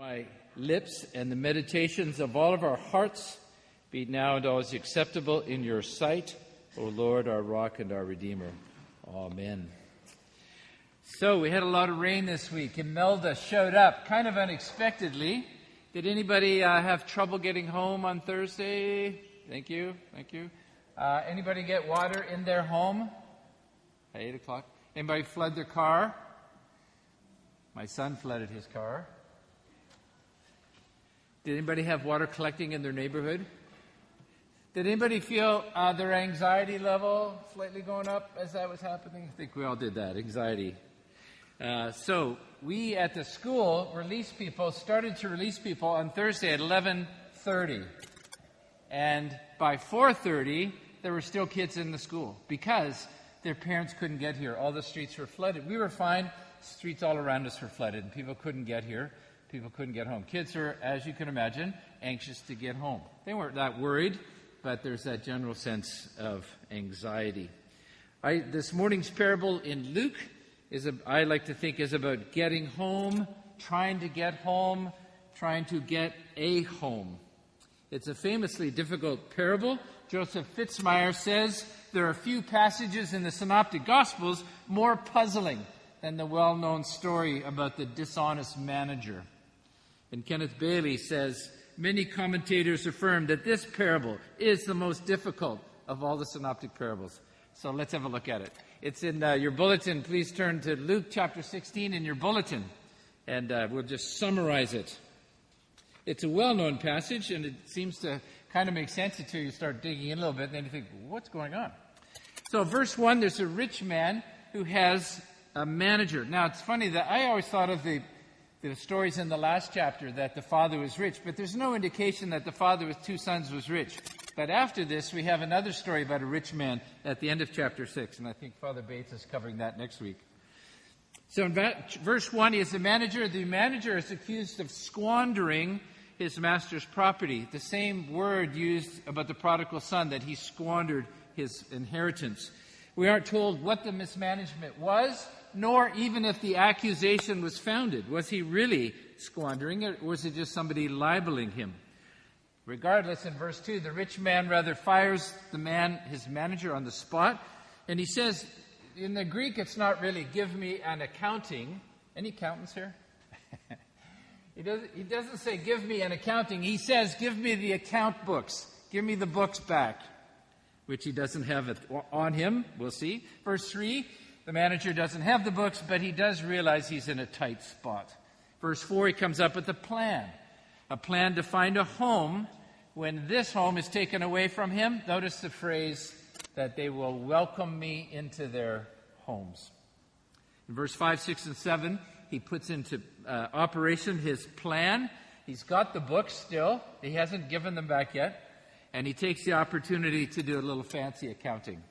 my lips and the meditations of all of our hearts be now and always acceptable in your sight, O Lord, our rock and our redeemer. Amen. So we had a lot of rain this week. Imelda showed up kind of unexpectedly. Did anybody uh, have trouble getting home on Thursday? Thank you, thank you. Uh, anybody get water in their home? At eight o'clock. Anybody flood their car? My son flooded his car. Did anybody have water collecting in their neighborhood? Did anybody feel uh, their anxiety level slightly going up as that was happening? I think we all did that, anxiety. Uh, so we at the school released people, started to release people on Thursday at 11:30, and by 4:30 there were still kids in the school because their parents couldn't get here. All the streets were flooded. We were fine. Streets all around us were flooded, and people couldn't get here people couldn't get home. Kids are, as you can imagine, anxious to get home. They weren't that worried, but there's that general sense of anxiety. I, this morning's parable in Luke is, a, I like to think, is about getting home, trying to get home, trying to get a home. It's a famously difficult parable. Joseph Fitzmyer says there are few passages in the Synoptic Gospels more puzzling than the well known story about the dishonest manager. And Kenneth Bailey says many commentators affirm that this parable is the most difficult of all the synoptic parables. So let's have a look at it. It's in uh, your bulletin. Please turn to Luke chapter 16 in your bulletin, and uh, we'll just summarize it. It's a well known passage, and it seems to kind of make sense until you start digging in a little bit, and then you think, what's going on? So, verse 1 there's a rich man who has a manager. Now, it's funny that I always thought of the the stories in the last chapter that the father was rich, but there's no indication that the father with two sons was rich. But after this, we have another story about a rich man at the end of chapter 6, and I think Father Bates is covering that next week. So in verse 1, he is the manager. The manager is accused of squandering his master's property. The same word used about the prodigal son, that he squandered his inheritance. We aren't told what the mismanagement was, nor even if the accusation was founded. Was he really squandering it, or was it just somebody libeling him? Regardless, in verse 2, the rich man rather fires the man, his manager, on the spot. And he says, in the Greek, it's not really give me an accounting. Any accountants here? he, does, he doesn't say give me an accounting. He says give me the account books. Give me the books back, which he doesn't have on him. We'll see. Verse 3 the manager doesn't have the books, but he does realize he's in a tight spot. Verse 4, he comes up with a plan a plan to find a home when this home is taken away from him. Notice the phrase that they will welcome me into their homes. In verse 5, 6, and 7, he puts into uh, operation his plan. He's got the books still, he hasn't given them back yet, and he takes the opportunity to do a little fancy accounting.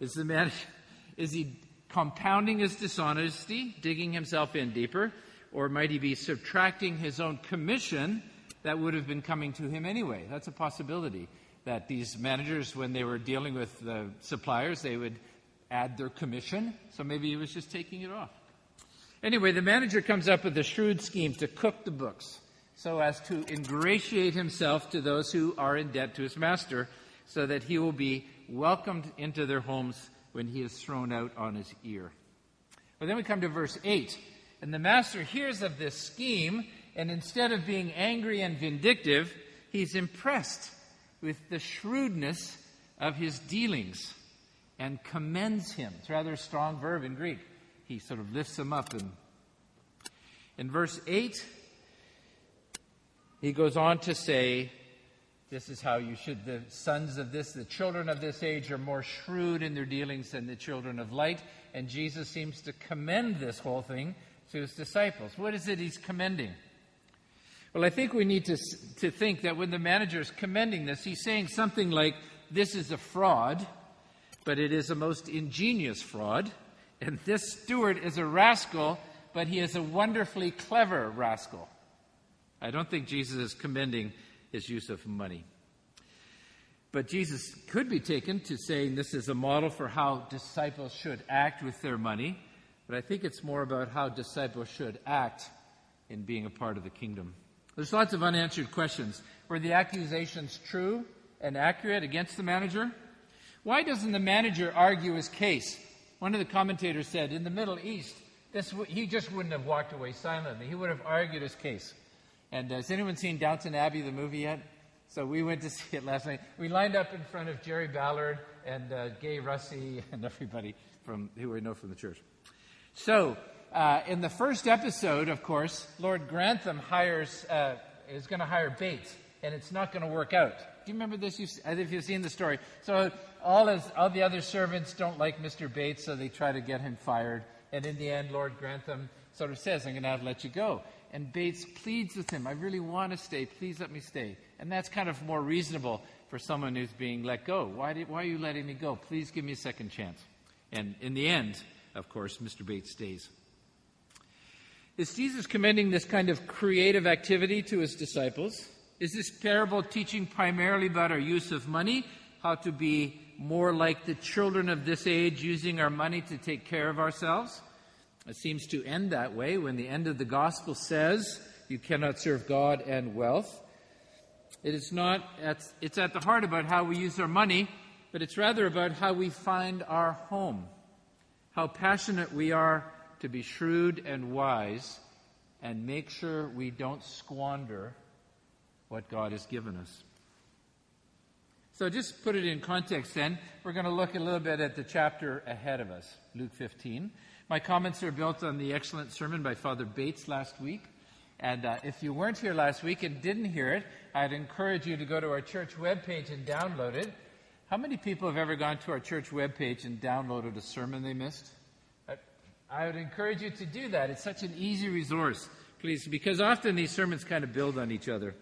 Is the man, is he compounding his dishonesty, digging himself in deeper, or might he be subtracting his own commission that would have been coming to him anyway? That's a possibility. That these managers, when they were dealing with the suppliers, they would add their commission. So maybe he was just taking it off. Anyway, the manager comes up with a shrewd scheme to cook the books so as to ingratiate himself to those who are in debt to his master so that he will be welcomed into their homes when he is thrown out on his ear. But then we come to verse 8. And the master hears of this scheme, and instead of being angry and vindictive, he's impressed with the shrewdness of his dealings and commends him. It's rather a strong verb in Greek. He sort of lifts him up. And in verse 8, he goes on to say, this is how you should. The sons of this, the children of this age, are more shrewd in their dealings than the children of light. And Jesus seems to commend this whole thing to his disciples. What is it he's commending? Well, I think we need to, to think that when the manager is commending this, he's saying something like, This is a fraud, but it is a most ingenious fraud. And this steward is a rascal, but he is a wonderfully clever rascal. I don't think Jesus is commending his use of money. But Jesus could be taken to saying this is a model for how disciples should act with their money. But I think it's more about how disciples should act in being a part of the kingdom. There's lots of unanswered questions. Were the accusations true and accurate against the manager? Why doesn't the manager argue his case? One of the commentators said, in the Middle East, this, he just wouldn't have walked away silently. He would have argued his case. And uh, has anyone seen Downton Abbey, the movie, yet? So we went to see it last night. We lined up in front of Jerry Ballard and uh, Gay Russi and everybody from who we know from the church. So uh, in the first episode, of course, Lord Grantham hires uh, is going to hire Bates, and it's not going to work out. Do you remember this? You've, if you've seen the story, so all his, all the other servants don't like Mr. Bates, so they try to get him fired. And in the end, Lord Grantham sort of says, "I'm going to have to let you go." And Bates pleads with him, "I really want to stay. Please let me stay." And that's kind of more reasonable for someone who's being let go. Why, did, why are you letting me go? Please give me a second chance. And in the end, of course, Mr. Bates stays. Is Jesus commending this kind of creative activity to his disciples? Is this parable teaching primarily about our use of money, how to be more like the children of this age, using our money to take care of ourselves? It seems to end that way when the end of the gospel says, You cannot serve God and wealth. It is not, at, it's at the heart about how we use our money, but it's rather about how we find our home, how passionate we are to be shrewd and wise and make sure we don't squander what God has given us. So just put it in context then. We're going to look a little bit at the chapter ahead of us, Luke 15. My comments are built on the excellent sermon by Father Bates last week. And uh, if you weren't here last week and didn't hear it, I'd encourage you to go to our church webpage and download it. How many people have ever gone to our church webpage and downloaded a sermon they missed? I would encourage you to do that. It's such an easy resource, please, because often these sermons kind of build on each other.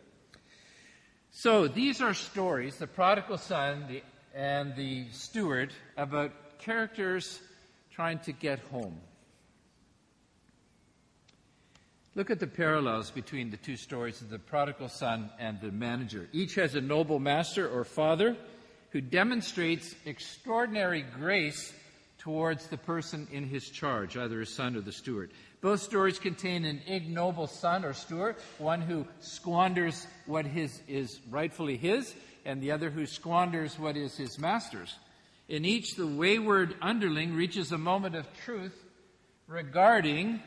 So these are stories, the prodigal son the, and the steward, about characters trying to get home. Look at the parallels between the two stories of the prodigal son and the manager. Each has a noble master or father who demonstrates extraordinary grace towards the person in his charge, either his son or the steward. Both stories contain an ignoble son or steward, one who squanders what his, is rightfully his, and the other who squanders what is his master's. In each, the wayward underling reaches a moment of truth regarding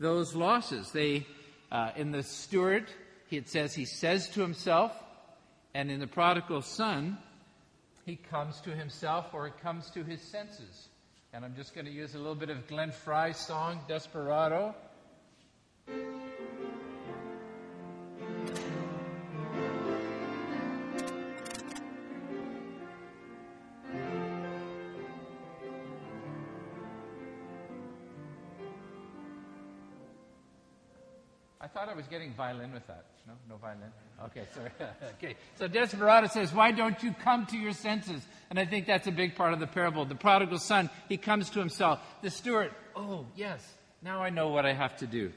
those losses. They, uh, in the steward, it says he says to himself, and in the prodigal son, he comes to himself or he comes to his senses. And I'm just going to use a little bit of Glenn Frey's song, Desperado. Was getting violin with that. No, no violin. Okay, sorry. okay. So Desperado says, Why don't you come to your senses? And I think that's a big part of the parable. The prodigal son, he comes to himself. The steward, oh, yes, now I know what I have to do.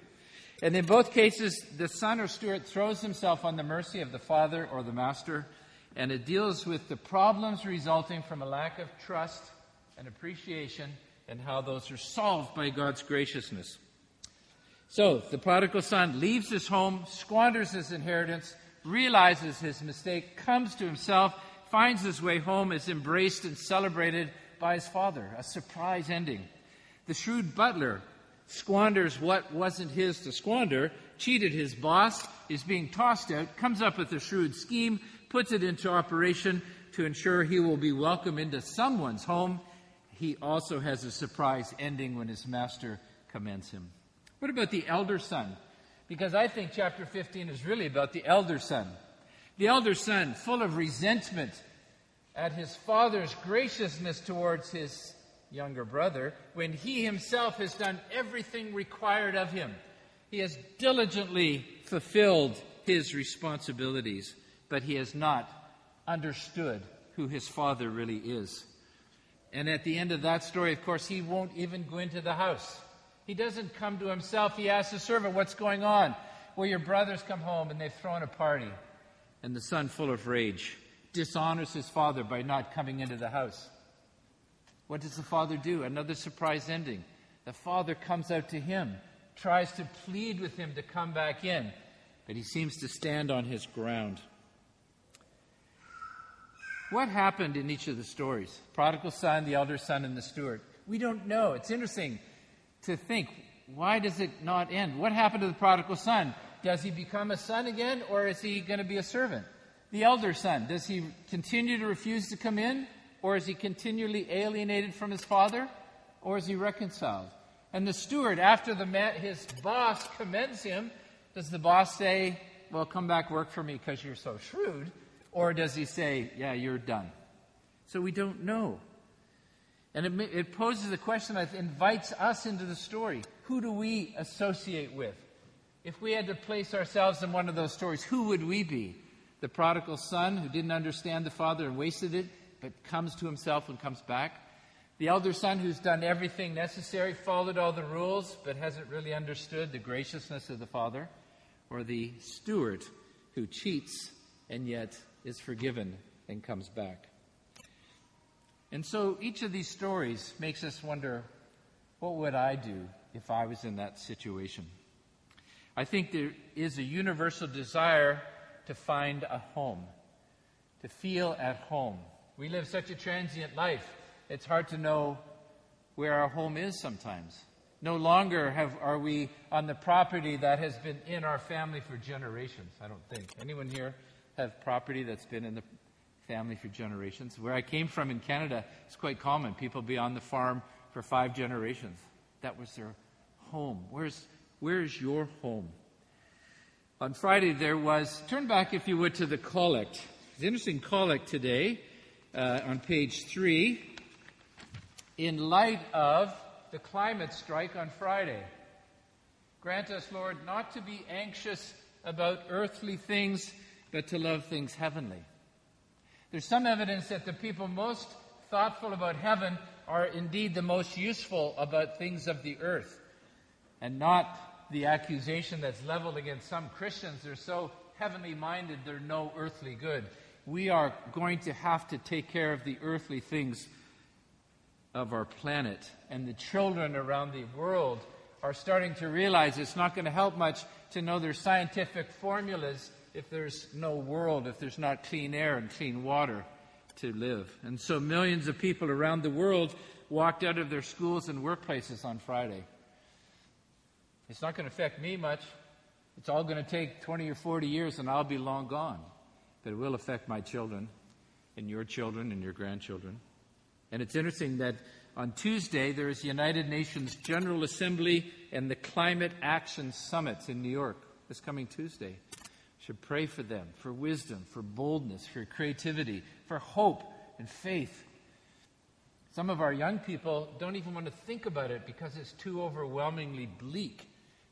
And in both cases, the son or steward throws himself on the mercy of the father or the master, and it deals with the problems resulting from a lack of trust and appreciation and how those are solved by God's graciousness. So the prodigal son leaves his home, squanders his inheritance, realizes his mistake, comes to himself, finds his way home, is embraced and celebrated by his father. A surprise ending. The shrewd butler squanders what wasn't his to squander, cheated his boss, is being tossed out, comes up with a shrewd scheme, puts it into operation to ensure he will be welcome into someone's home. He also has a surprise ending when his master commends him. What about the elder son? Because I think chapter 15 is really about the elder son. The elder son, full of resentment at his father's graciousness towards his younger brother, when he himself has done everything required of him. He has diligently fulfilled his responsibilities, but he has not understood who his father really is. And at the end of that story, of course, he won't even go into the house. He doesn't come to himself. He asks the servant, What's going on? Well, your brothers come home and they've thrown a party. And the son, full of rage, dishonors his father by not coming into the house. What does the father do? Another surprise ending. The father comes out to him, tries to plead with him to come back in, but he seems to stand on his ground. What happened in each of the stories? Prodigal son, the elder son, and the steward. We don't know. It's interesting to think why does it not end? What happened to the prodigal son? Does he become a son again, or is he going to be a servant? The elder son, does he continue to refuse to come in, or is he continually alienated from his father, or is he reconciled? And the steward, after the man, his boss commends him, does the boss say, Well, come back work for me because you're so shrewd? Or does he say, Yeah, you're done? So we don't know. And it, it poses a question that invites us into the story. Who do we associate with? If we had to place ourselves in one of those stories, who would we be? The prodigal son who didn't understand the father and wasted it, but comes to himself and comes back? The elder son who's done everything necessary, followed all the rules, but hasn't really understood the graciousness of the father? Or the steward who cheats and yet is forgiven and comes back. And so each of these stories makes us wonder what would I do if I was in that situation? I think there is a universal desire to find a home, to feel at home. We live such a transient life, it's hard to know where our home is sometimes. No longer have, are we on the property that has been in our family for generations, I don't think. Anyone here have property that's been in the family for generations. Where I came from in Canada, it's quite common. People be on the farm for five generations. That was their home. Where's, where's your home? On Friday, there was, turn back if you would to the collect. It's an interesting collect today uh, on page three. In light of the climate strike on Friday, grant us, Lord, not to be anxious about earthly things but to love things heavenly. There's some evidence that the people most thoughtful about heaven are indeed the most useful about things of the earth, and not the accusation that's leveled against some Christians. They're so heavenly minded, they're no earthly good. We are going to have to take care of the earthly things of our planet, and the children around the world are starting to realize it's not going to help much to know their scientific formulas if there's no world, if there's not clean air and clean water to live. And so millions of people around the world walked out of their schools and workplaces on Friday. It's not going to affect me much. It's all going to take 20 or 40 years and I'll be long gone. But it will affect my children and your children and your grandchildren. And it's interesting that on Tuesday there is the United Nations General Assembly and the Climate Action Summits in New York this coming Tuesday should pray for them, for wisdom, for boldness, for creativity, for hope and faith. Some of our young people don't even want to think about it because it's too overwhelmingly bleak,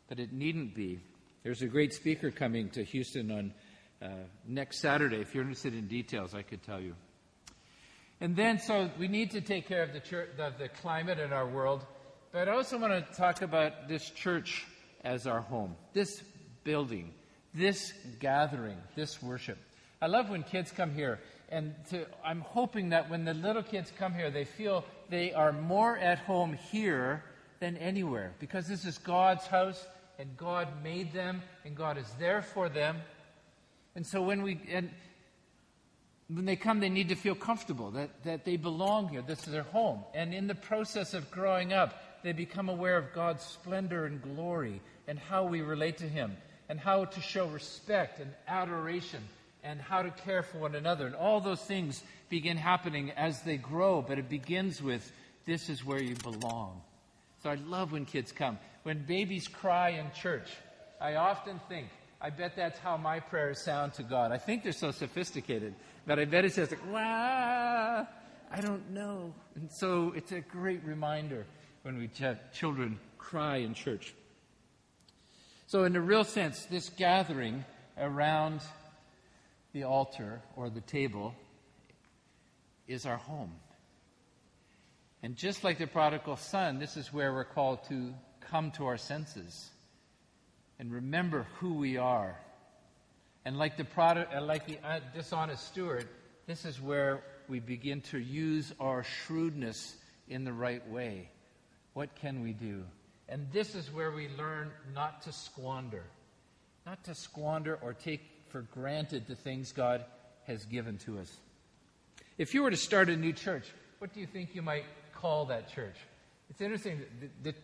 but it needn't be. There's a great speaker coming to Houston on uh, next Saturday. If you're interested in details, I could tell you. And then, so we need to take care of the, church, of the climate in our world, but I also want to talk about this church as our home, this building, this gathering, this worship. I love when kids come here, and to, I'm hoping that when the little kids come here, they feel they are more at home here than anywhere because this is God's house, and God made them, and God is there for them. And so when we and when they come, they need to feel comfortable that, that they belong here. This is their home. And in the process of growing up, they become aware of God's splendor and glory and how we relate to Him and how to show respect and adoration and how to care for one another. And all those things begin happening as they grow, but it begins with this is where you belong. So I love when kids come. When babies cry in church, I often think, I bet that's how my prayers sound to God. I think they're so sophisticated, but I bet it says like, wah, I don't know. And so it's a great reminder when we have children cry in church. So, in a real sense, this gathering around the altar or the table is our home. And just like the prodigal son, this is where we're called to come to our senses and remember who we are. And like the, prod- uh, like the uh, dishonest steward, this is where we begin to use our shrewdness in the right way. What can we do? And this is where we learn not to squander, not to squander or take for granted the things God has given to us. If you were to start a new church, what do you think you might call that church? It's interesting.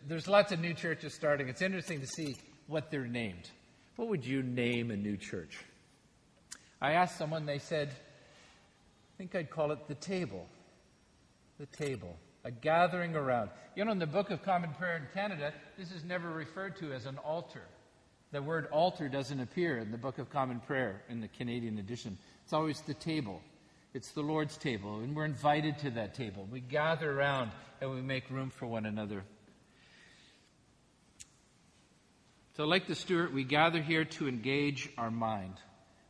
There's lots of new churches starting. It's interesting to see what they're named. What would you name a new church? I asked someone, they said, I think I'd call it the table. The table. A gathering around. You know, in the Book of Common Prayer in Canada, this is never referred to as an altar. The word altar doesn't appear in the Book of Common Prayer in the Canadian edition. It's always the table. It's the Lord's table, and we're invited to that table. We gather around and we make room for one another. So, like the steward, we gather here to engage our mind.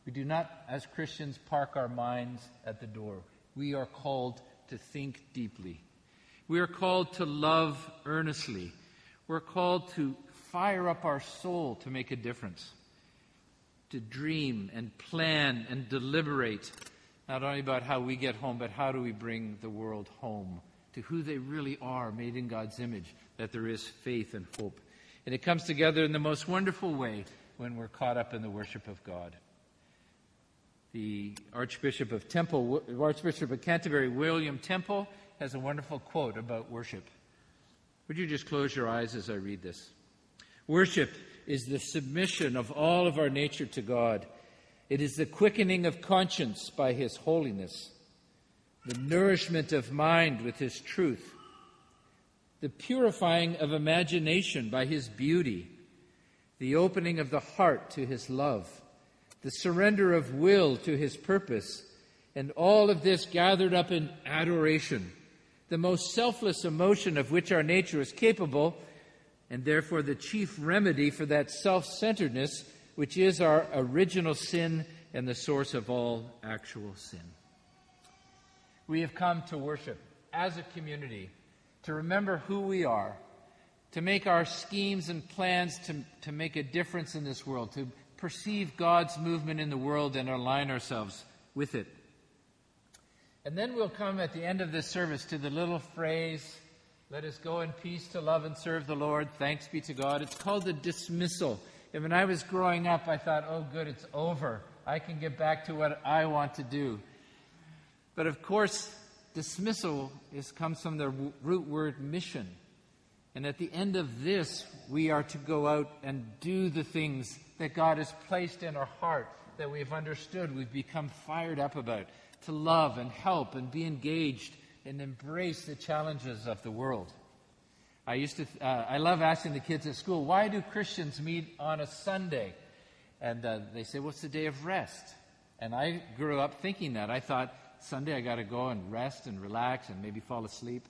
We do not, as Christians, park our minds at the door. We are called to think deeply. We are called to love earnestly. We're called to fire up our soul to make a difference, to dream and plan and deliberate, not only about how we get home, but how do we bring the world home to who they really are, made in God's image, that there is faith and hope. And it comes together in the most wonderful way when we're caught up in the worship of God. The Archbishop of Temple, Archbishop of Canterbury, William Temple, has a wonderful quote about worship. Would you just close your eyes as I read this? Worship is the submission of all of our nature to God. It is the quickening of conscience by His holiness, the nourishment of mind with His truth, the purifying of imagination by His beauty, the opening of the heart to His love, the surrender of will to His purpose, and all of this gathered up in adoration, the most selfless emotion of which our nature is capable, and therefore the chief remedy for that self centeredness, which is our original sin and the source of all actual sin. We have come to worship as a community to remember who we are, to make our schemes and plans to, to make a difference in this world, to perceive God's movement in the world and align ourselves with it. And then we'll come at the end of this service to the little phrase, let us go in peace to love and serve the Lord. Thanks be to God. It's called the dismissal. And when I was growing up, I thought, oh, good, it's over. I can get back to what I want to do. But of course, dismissal is, comes from the root word mission. And at the end of this, we are to go out and do the things that God has placed in our heart, that we've understood, we've become fired up about, to love and help and be engaged and embrace the challenges of the world. I used to, uh, I love asking the kids at school, why do Christians meet on a Sunday? And uh, they say, what's the day of rest? And I grew up thinking that. I thought, Sunday I got to go and rest and relax and maybe fall asleep.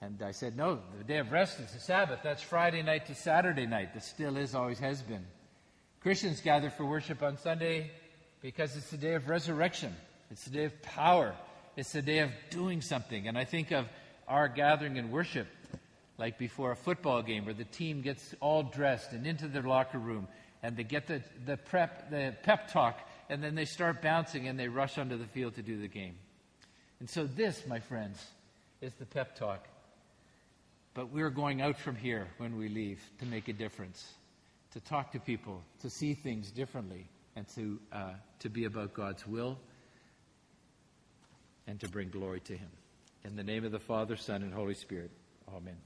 And I said, no, the day of rest is the Sabbath. That's Friday night to Saturday night. That still is, always has been. Christians gather for worship on Sunday because it's the day of resurrection. It's the day of power. It's the day of doing something. And I think of our gathering in worship like before a football game where the team gets all dressed and into their locker room and they get the, the prep the pep talk and then they start bouncing and they rush onto the field to do the game. And so, this, my friends, is the pep talk. But we're going out from here when we leave to make a difference, to talk to people, to see things differently, and to, uh, to be about God's will and to bring glory to Him. In the name of the Father, Son, and Holy Spirit, Amen.